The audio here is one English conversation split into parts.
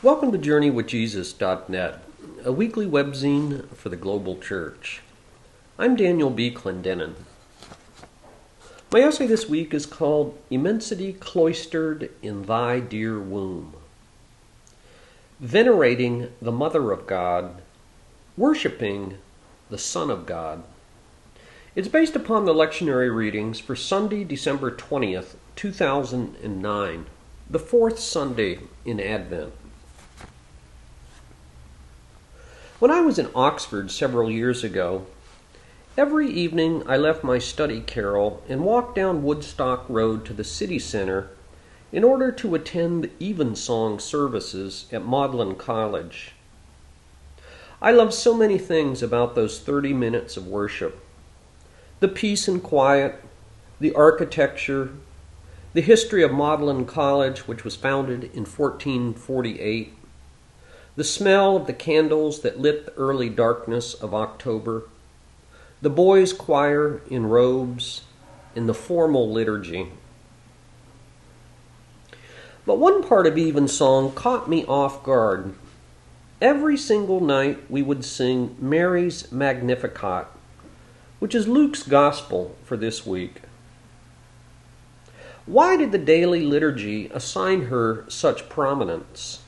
Welcome to JourneyWithJesus.net, a weekly webzine for the global church. I'm Daniel B. Clendenin. My essay this week is called Immensity Cloistered in Thy Dear Womb. Venerating the Mother of God, worshiping the Son of God. It's based upon the lectionary readings for Sunday, December 20th, 2009, the fourth Sunday in Advent. When I was in Oxford several years ago, every evening I left my study carrel and walked down Woodstock Road to the city center in order to attend the evensong services at Magdalen College. I love so many things about those 30 minutes of worship the peace and quiet, the architecture, the history of Magdalen College, which was founded in 1448, the smell of the candles that lit the early darkness of October, the boys' choir in robes, in the formal liturgy. But one part of Evensong caught me off guard. Every single night we would sing Mary's Magnificat, which is Luke's gospel for this week. Why did the daily liturgy assign her such prominence?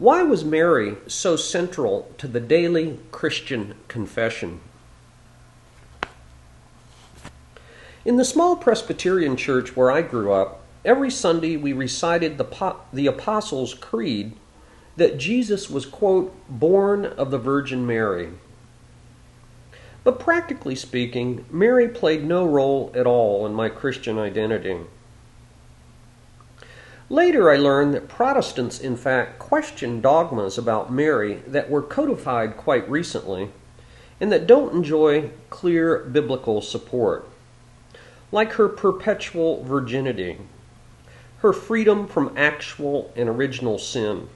Why was Mary so central to the daily Christian confession? In the small Presbyterian church where I grew up, every Sunday we recited the, the Apostles' Creed that Jesus was, quote, born of the Virgin Mary. But practically speaking, Mary played no role at all in my Christian identity. Later, I learned that Protestants, in fact, question dogmas about Mary that were codified quite recently and that don't enjoy clear biblical support, like her perpetual virginity, her freedom from actual and original sin,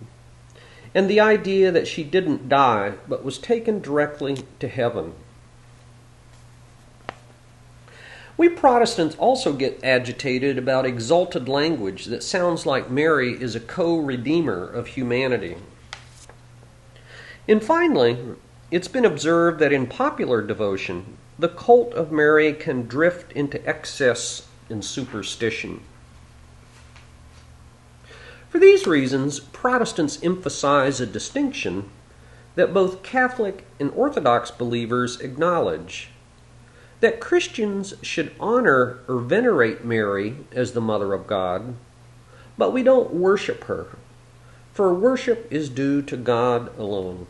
and the idea that she didn't die but was taken directly to heaven. We Protestants also get agitated about exalted language that sounds like Mary is a co redeemer of humanity. And finally, it's been observed that in popular devotion, the cult of Mary can drift into excess and superstition. For these reasons, Protestants emphasize a distinction that both Catholic and Orthodox believers acknowledge that Christians should honor or venerate Mary as the Mother of God, but we don't worship her, for worship is due to God alone.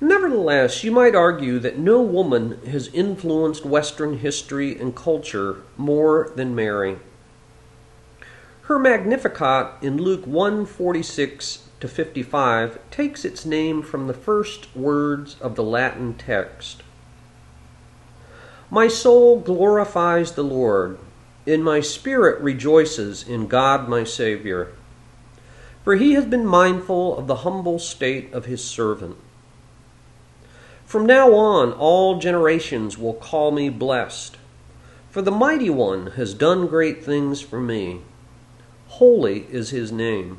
Nevertheless, you might argue that no woman has influenced Western history and culture more than Mary. Her Magnificat in Luke 146 to 55 takes its name from the first words of the Latin text. My soul glorifies the Lord, and my spirit rejoices in God my Savior. For he has been mindful of the humble state of his servant. From now on, all generations will call me blessed, for the Mighty One has done great things for me. Holy is his name.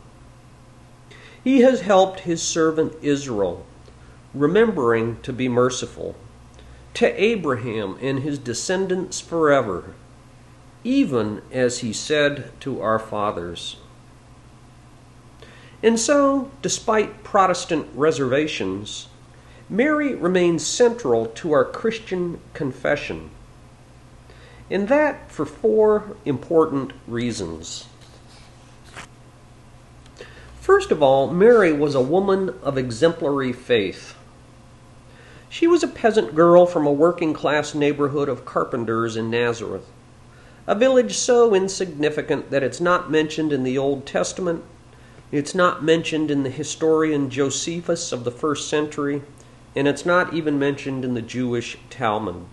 He has helped his servant Israel, remembering to be merciful, to Abraham and his descendants forever, even as he said to our fathers. And so, despite Protestant reservations, Mary remains central to our Christian confession, and that for four important reasons. First of all, Mary was a woman of exemplary faith. She was a peasant girl from a working class neighborhood of carpenters in Nazareth, A village so insignificant that it's not mentioned in the Old Testament, it's not mentioned in the historian Josephus of the first century, and it's not even mentioned in the Jewish Talmud.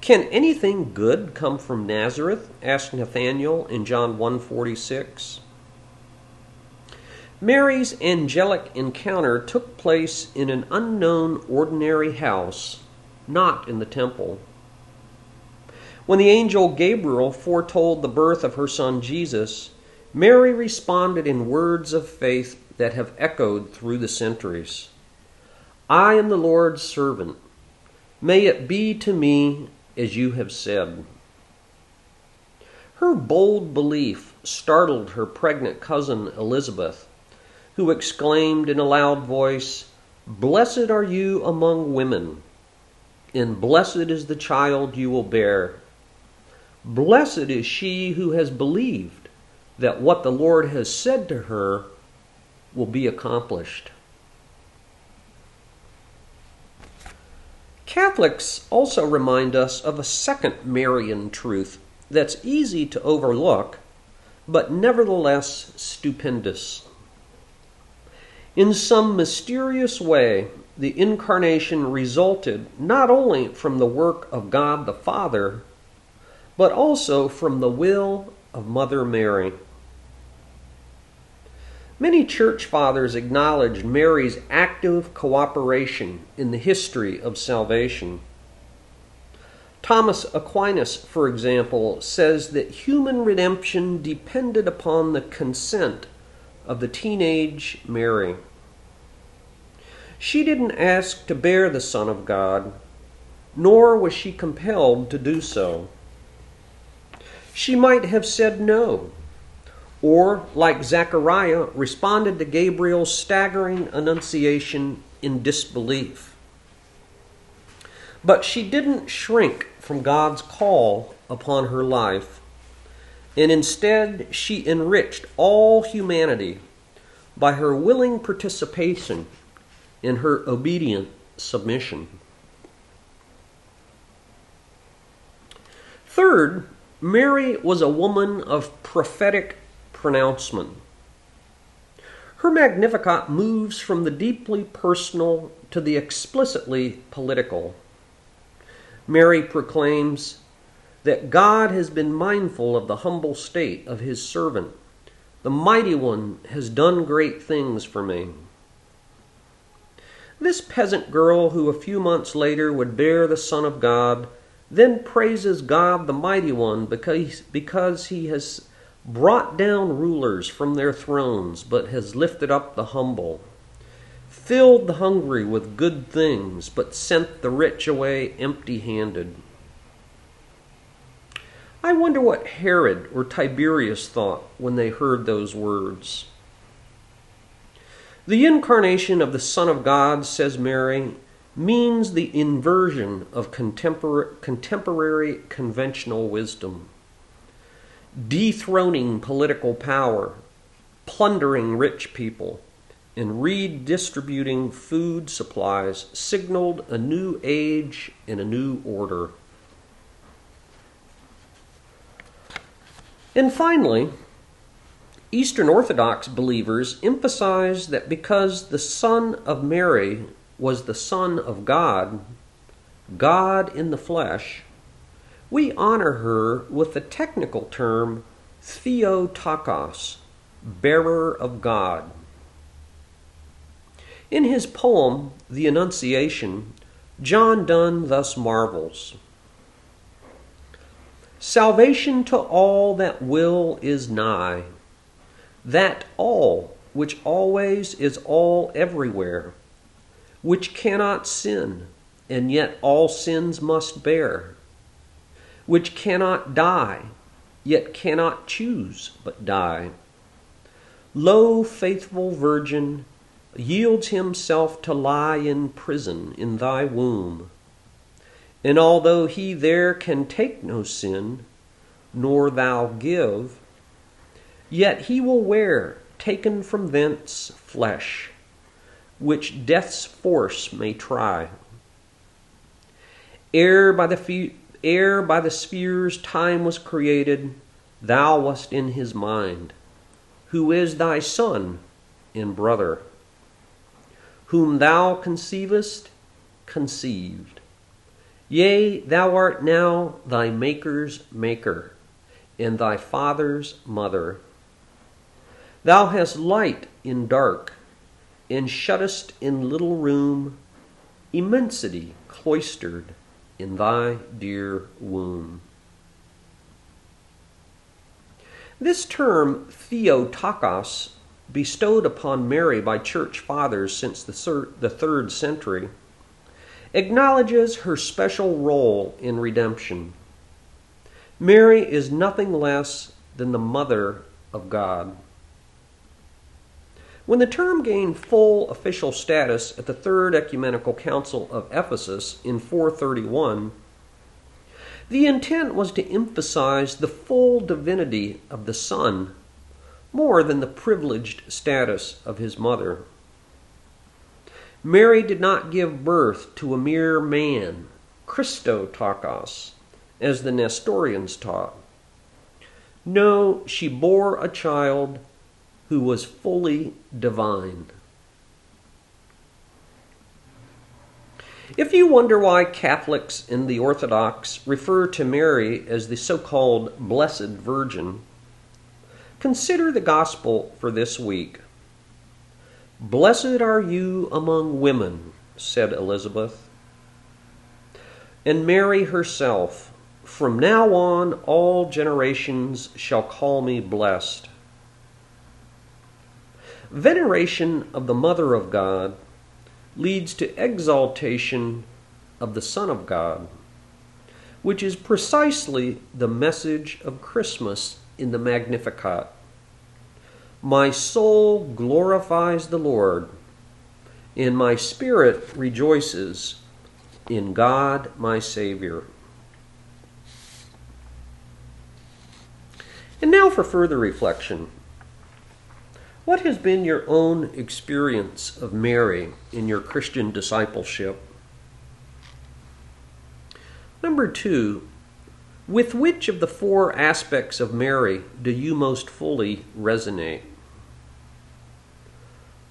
Can anything good come from Nazareth? asked Nathanael in John 146. Mary's angelic encounter took place in an unknown ordinary house, not in the temple. When the angel Gabriel foretold the birth of her son Jesus, Mary responded in words of faith that have echoed through the centuries I am the Lord's servant. May it be to me as you have said. Her bold belief startled her pregnant cousin Elizabeth, who exclaimed in a loud voice, Blessed are you among women, and blessed is the child you will bear. Blessed is she who has believed that what the Lord has said to her will be accomplished. Catholics also remind us of a second Marian truth that's easy to overlook, but nevertheless stupendous. In some mysterious way, the Incarnation resulted not only from the work of God the Father, but also from the will of Mother Mary. Many church fathers acknowledged Mary's active cooperation in the history of salvation. Thomas Aquinas, for example, says that human redemption depended upon the consent of the teenage Mary. She didn't ask to bear the Son of God, nor was she compelled to do so. She might have said no or, like Zechariah, responded to Gabriel's staggering annunciation in disbelief. But she didn't shrink from God's call upon her life, and instead she enriched all humanity by her willing participation in her obedient submission. Third, Mary was a woman of prophetic pronouncement. Her Magnificat moves from the deeply personal to the explicitly political. Mary proclaims that God has been mindful of the humble state of his servant. The mighty one has done great things for me. This peasant girl, who a few months later would bear the Son of God, then praises God the Mighty One because, because he has brought down rulers from their thrones, but has lifted up the humble, filled the hungry with good things, but sent the rich away empty handed. I wonder what Herod or Tiberius thought when they heard those words. The incarnation of the Son of God, says Mary, means the inversion of contemporary, contemporary conventional wisdom dethroning political power, plundering rich people, and redistributing food supplies signaled a new age and a new order. And finally, Eastern Orthodox believers emphasize that because the Son of Mary was the Son of God, God in the flesh, we honor her with the technical term Theotokos, bearer of God. In his poem, The Annunciation, John Donne thus marvels Salvation to all that will is nigh, that all which always is all everywhere, which cannot sin, and yet all sins must bear which cannot die, yet cannot choose but die. Lo, faithful Virgin, yields himself to lie in prison in thy womb. And although he there can take no sin, nor thou give, yet he will wear, taken from thence, flesh, which death's force may try. Ere by the feet ere by the spheres time was created, thou wast in his mind, who is thy son and brother, whom thou conceivest, conceived. Yea, thou art now thy Maker's Maker, and thy Father's mother. Thou hast light in dark, and shuttest in little room immensity cloistered in thy dear womb. This term, Theotokos, bestowed upon Mary by church fathers since the, third century, acknowledges her special role in redemption. Mary is nothing less than the mother of God. When the term gained full official status at the Third Ecumenical Council of Ephesus in 431, the intent was to emphasize the full divinity of the Son more than the privileged status of his mother. Mary did not give birth to a mere man, Christotokos, as the Nestorians taught. No, she bore a child who was fully divine. If you wonder why Catholics and the Orthodox refer to Mary as the so called Blessed Virgin, consider the Gospel for this week. Blessed are you among women, said Elizabeth. And Mary herself, from now on all generations shall call me blessed. Veneration of the Mother of God leads to exaltation of the Son of God, which is precisely the message of Christmas in the Magnificat. My soul glorifies the Lord, and my spirit rejoices in God my Savior. And now for further reflection. What has been your own experience of Mary in your Christian discipleship? Number two, with which of the four aspects of Mary do you most fully resonate?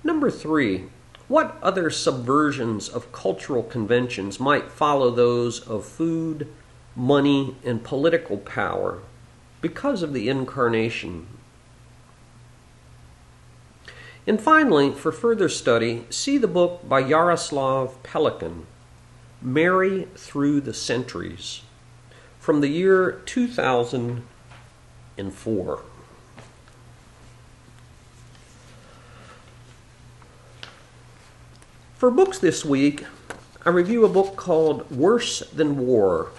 Number three, what other subversions of cultural conventions might follow those of food, money, and political power because of the incarnation? And finally, for further study, see the book by Yaroslav Pelikan, Mary Through the Centuries from the year 2004. For books this week, I review a book called Worse Than War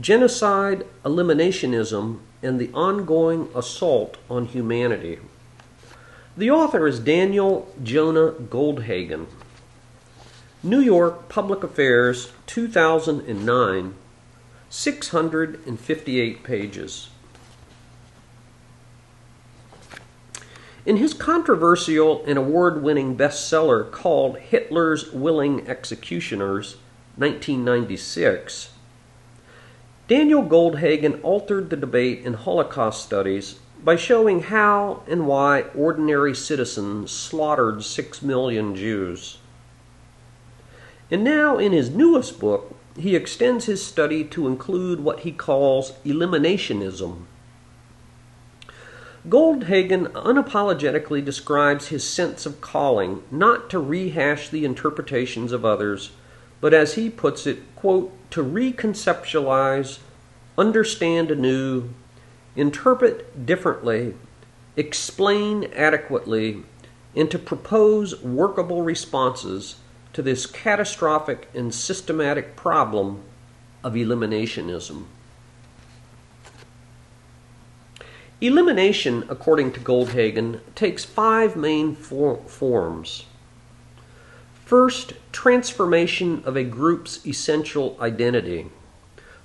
Genocide, Eliminationism, and the Ongoing Assault on Humanity. The author is Daniel Jonah Goldhagen. New York Public Affairs, 2009, 658 pages. In his controversial and award winning bestseller called Hitler's Willing Executioners, 1996, Daniel Goldhagen altered the debate in Holocaust studies by showing how and why ordinary citizens slaughtered six million Jews. And now, in his newest book, he extends his study to include what he calls eliminationism. Goldhagen unapologetically describes his sense of calling not to rehash the interpretations of others, but as he puts it, quote, to reconceptualize, understand anew, interpret differently, explain adequately, and to propose workable responses to this catastrophic and systematic problem of eliminationism. Elimination, according to Goldhagen, takes five main for- forms. First, transformation of a group's essential identity.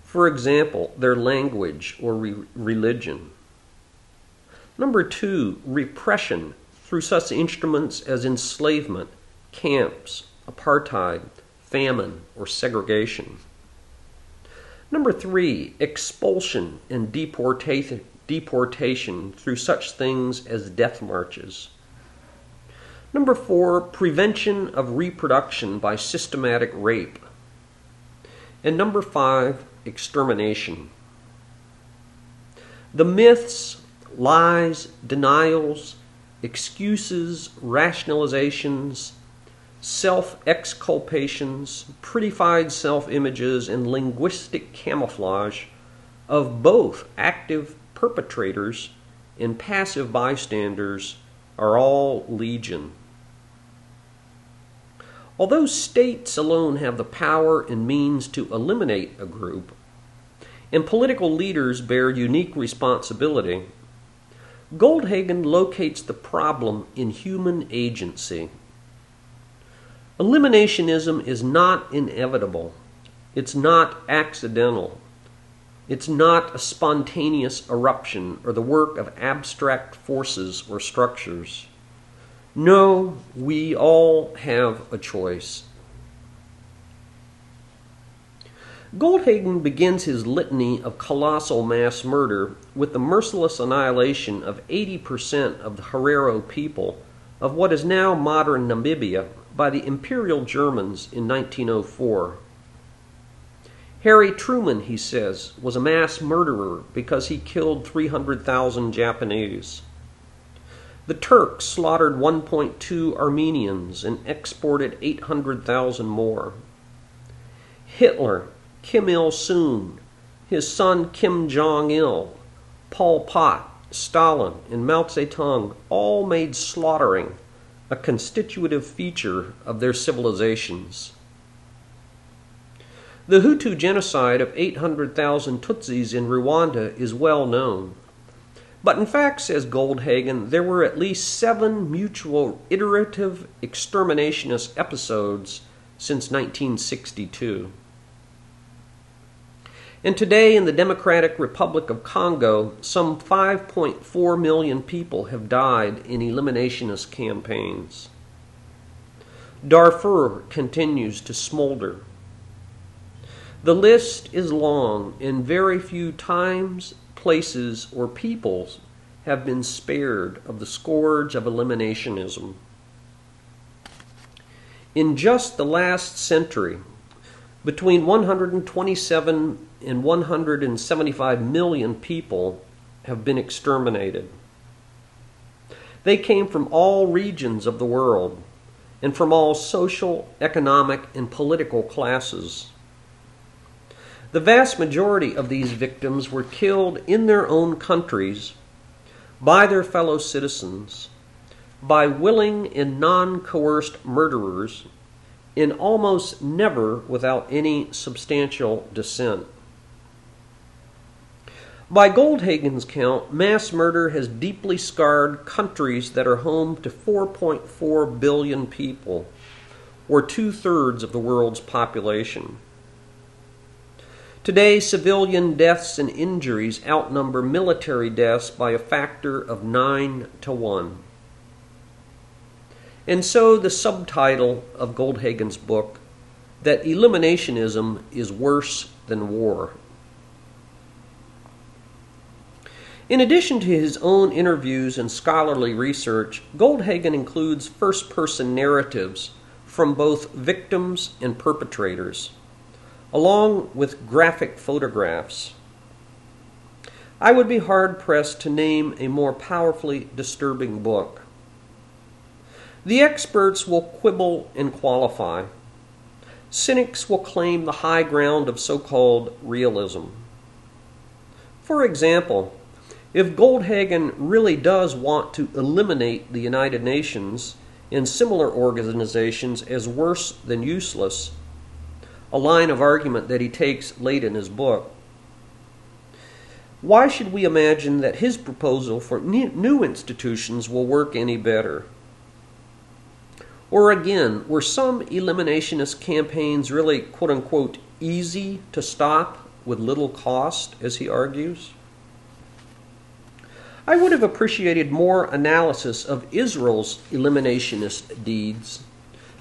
For example, their language or re- religion. Number two, repression through such instruments as enslavement, camps, apartheid, famine, or segregation. Number three, expulsion and deportation, deportation through such things as death marches. Number four, prevention of reproduction by systematic rape. And number five, extermination. The myths, lies, denials, excuses, rationalizations, self exculpations, prettified self images, and linguistic camouflage of both active perpetrators and passive bystanders are all legion. Although states alone have the power and means to eliminate a group, and political leaders bear unique responsibility, Goldhagen locates the problem in human agency. Eliminationism is not inevitable. It's not accidental. It's not a spontaneous eruption or the work of abstract forces or structures. No, we all have a choice. Goldhagen begins his litany of colossal mass murder with the merciless annihilation of 80% of the Herero people of what is now modern Namibia by the Imperial Germans in 1904. Harry Truman, he says, was a mass murderer because he killed 300,000 Japanese. The Turks slaughtered 1.2 Armenians and exported 800,000 more. Hitler, Kim Il sung, his son Kim Jong il, Pol Pot, Stalin, and Mao Zedong all made slaughtering a constitutive feature of their civilizations. The Hutu genocide of 800,000 Tutsis in Rwanda is well known. But in fact, says Goldhagen, there were at least seven mutual iterative exterminationist episodes since 1962. And today, in the Democratic Republic of Congo, some 5.4 million people have died in eliminationist campaigns. Darfur continues to smolder. The list is long, and very few times places, or peoples have been spared of the scourge of eliminationism. In just the last century, between 127 and 175 million people have been exterminated. They came from all regions of the world and from all social, economic, and political classes. The vast majority of these victims were killed in their own countries by their fellow citizens, by willing and non coerced murderers, and almost never without any substantial dissent. By Goldhagen's count, mass murder has deeply scarred countries that are home to 4.4 billion people, or two thirds of the world's population. Today, civilian deaths and injuries outnumber military deaths by a factor of 9 to 1. And so, the subtitle of Goldhagen's book, that eliminationism is worse than war. In addition to his own interviews and scholarly research, Goldhagen includes first person narratives from both victims and perpetrators along with graphic photographs. I would be hard pressed to name a more powerfully disturbing book. The experts will quibble and qualify. Cynics will claim the high ground of so called realism. For example, if Goldhagen really does want to eliminate the United Nations and similar organizations as worse than useless, a line of argument that he takes late in his book. Why should we imagine that his proposal for new institutions will work any better? Or again, were some eliminationist campaigns really quote unquote easy to stop with little cost, as he argues? I would have appreciated more analysis of Israel's eliminationist deeds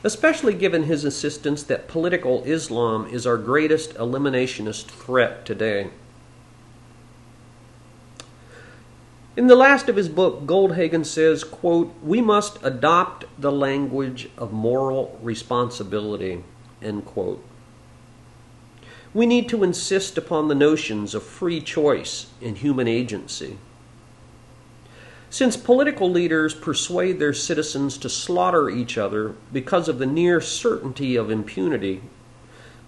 especially given his insistence that political Islam is our greatest eliminationist threat today. In the last of his book, Goldhagen says, quote, We must adopt the language of moral responsibility, end quote. We need to insist upon the notions of free choice and human agency. Since political leaders persuade their citizens to slaughter each other because of the near certainty of impunity,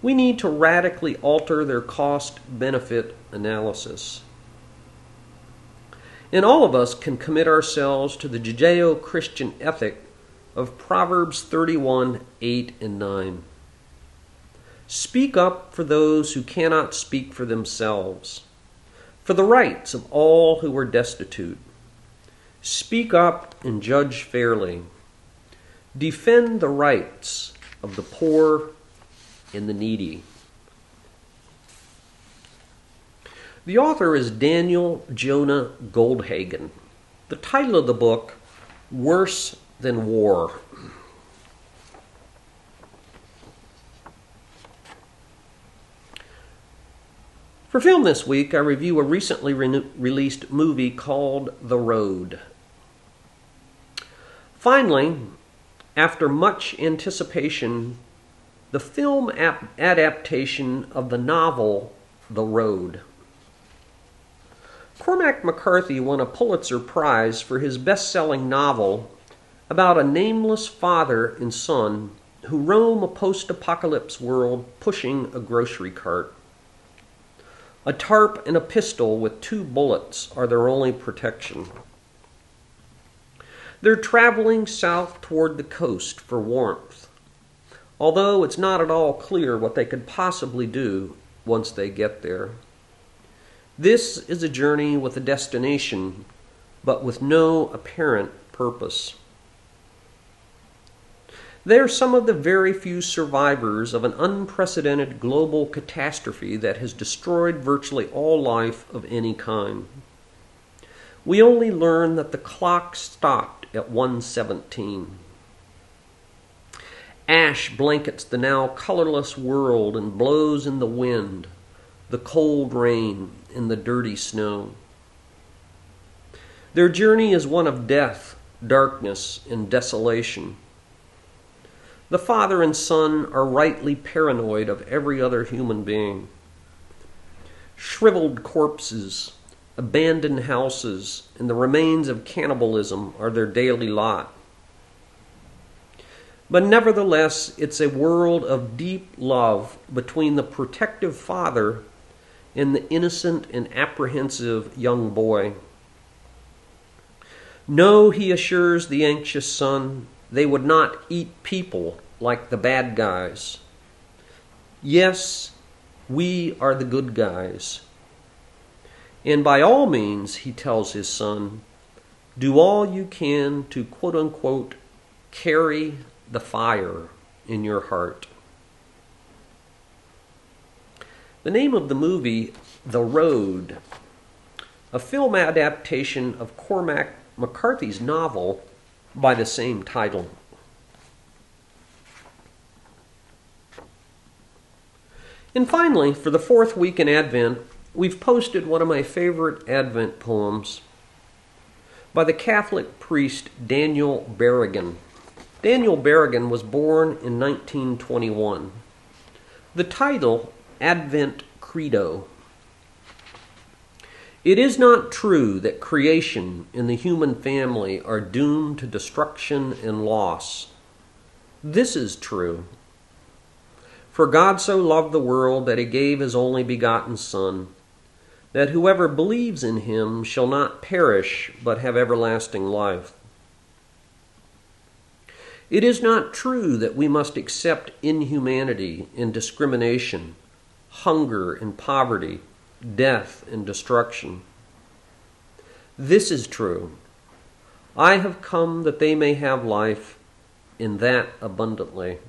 we need to radically alter their cost benefit analysis. And all of us can commit ourselves to the Judeo Christian ethic of Proverbs 31 8 and 9. Speak up for those who cannot speak for themselves, for the rights of all who are destitute. Speak up and judge fairly. Defend the rights of the poor and the needy. The author is Daniel Jonah Goldhagen. The title of the book, Worse Than War. For film this week, I review a recently re- released movie called The Road. Finally, after much anticipation, the film ap- adaptation of the novel The Road. Cormac McCarthy won a Pulitzer Prize for his best selling novel about a nameless father and son who roam a post apocalypse world pushing a grocery cart. A tarp and a pistol with two bullets are their only protection. They're traveling south toward the coast for warmth, although it's not at all clear what they could possibly do once they get there. This is a journey with a destination, but with no apparent purpose. They are some of the very few survivors of an unprecedented global catastrophe that has destroyed virtually all life of any kind. We only learn that the clock stopped at 117. Ash blankets the now colorless world and blows in the wind, the cold rain, in the dirty snow. Their journey is one of death, darkness, and desolation. The father and son are rightly paranoid of every other human being. Shriveled corpses, abandoned houses, and the remains of cannibalism are their daily lot. But nevertheless, it's a world of deep love between the protective father and the innocent and apprehensive young boy. No, he assures the anxious son, they would not eat people like the bad guys. Yes, we are the good guys. And by all means, he tells his son, do all you can to quote unquote carry the fire in your heart. The name of the movie, The Road, a film adaptation of Cormac McCarthy's novel by the same title. And finally, for the fourth week in Advent, we've posted one of my favorite Advent poems by the Catholic priest Daniel Berrigan. Daniel Berrigan was born in 1921. The title Advent Credo. It is not true that creation and the human family are doomed to destruction and loss. This is true. For God so loved the world that he gave his only begotten Son, that whoever believes in him shall not perish but have everlasting life. It is not true that we must accept inhumanity and discrimination hunger and poverty, death and destruction. This is true. I have come that they may have life, in that abundantly.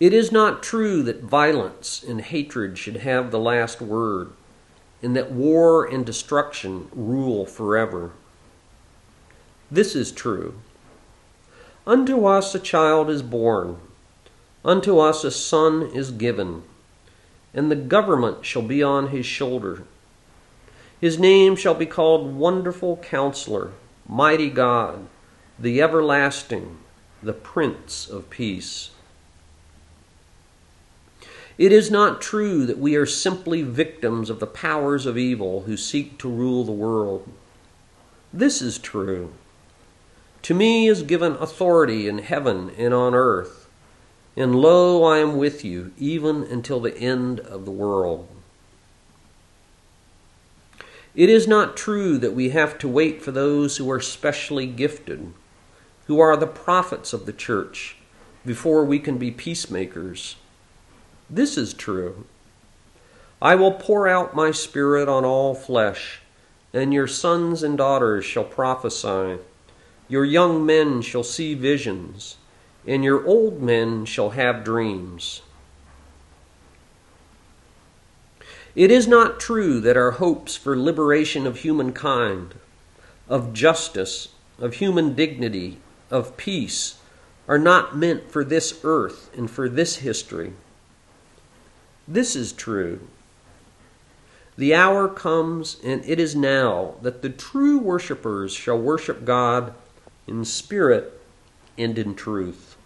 It is not true that violence and hatred should have the last word, and that war and destruction rule forever. This is true. Unto us a child is born, unto us a son is given, and the government shall be on his shoulder. His name shall be called Wonderful Counselor, Mighty God, the Everlasting, the Prince of Peace. It is not true that we are simply victims of the powers of evil who seek to rule the world. This is true. To me is given authority in heaven and on earth, and lo, I am with you even until the end of the world. It is not true that we have to wait for those who are specially gifted, who are the prophets of the church, before we can be peacemakers. This is true. I will pour out my spirit on all flesh, and your sons and daughters shall prophesy. Your young men shall see visions, and your old men shall have dreams. It is not true that our hopes for liberation of humankind, of justice, of human dignity, of peace, are not meant for this earth and for this history. This is true. The hour comes, and it is now, that the true worshippers shall worship God in spirit and in truth.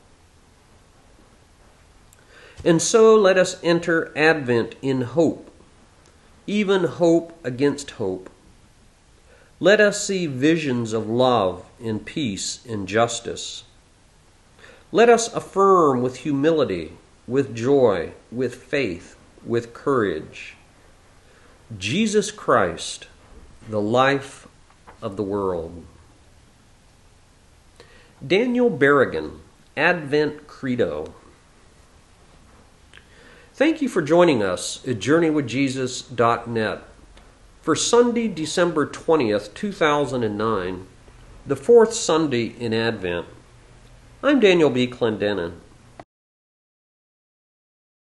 And so let us enter Advent in hope, even hope against hope. Let us see visions of love and peace and justice. Let us affirm with humility, with joy, with faith, with courage Jesus Christ, the life of the world. Daniel Berrigan, Advent Credo. Thank you for joining us at JourneyWithJesus.net for Sunday, December 20th, 2009, the fourth Sunday in Advent. I'm Daniel B. Clendenin.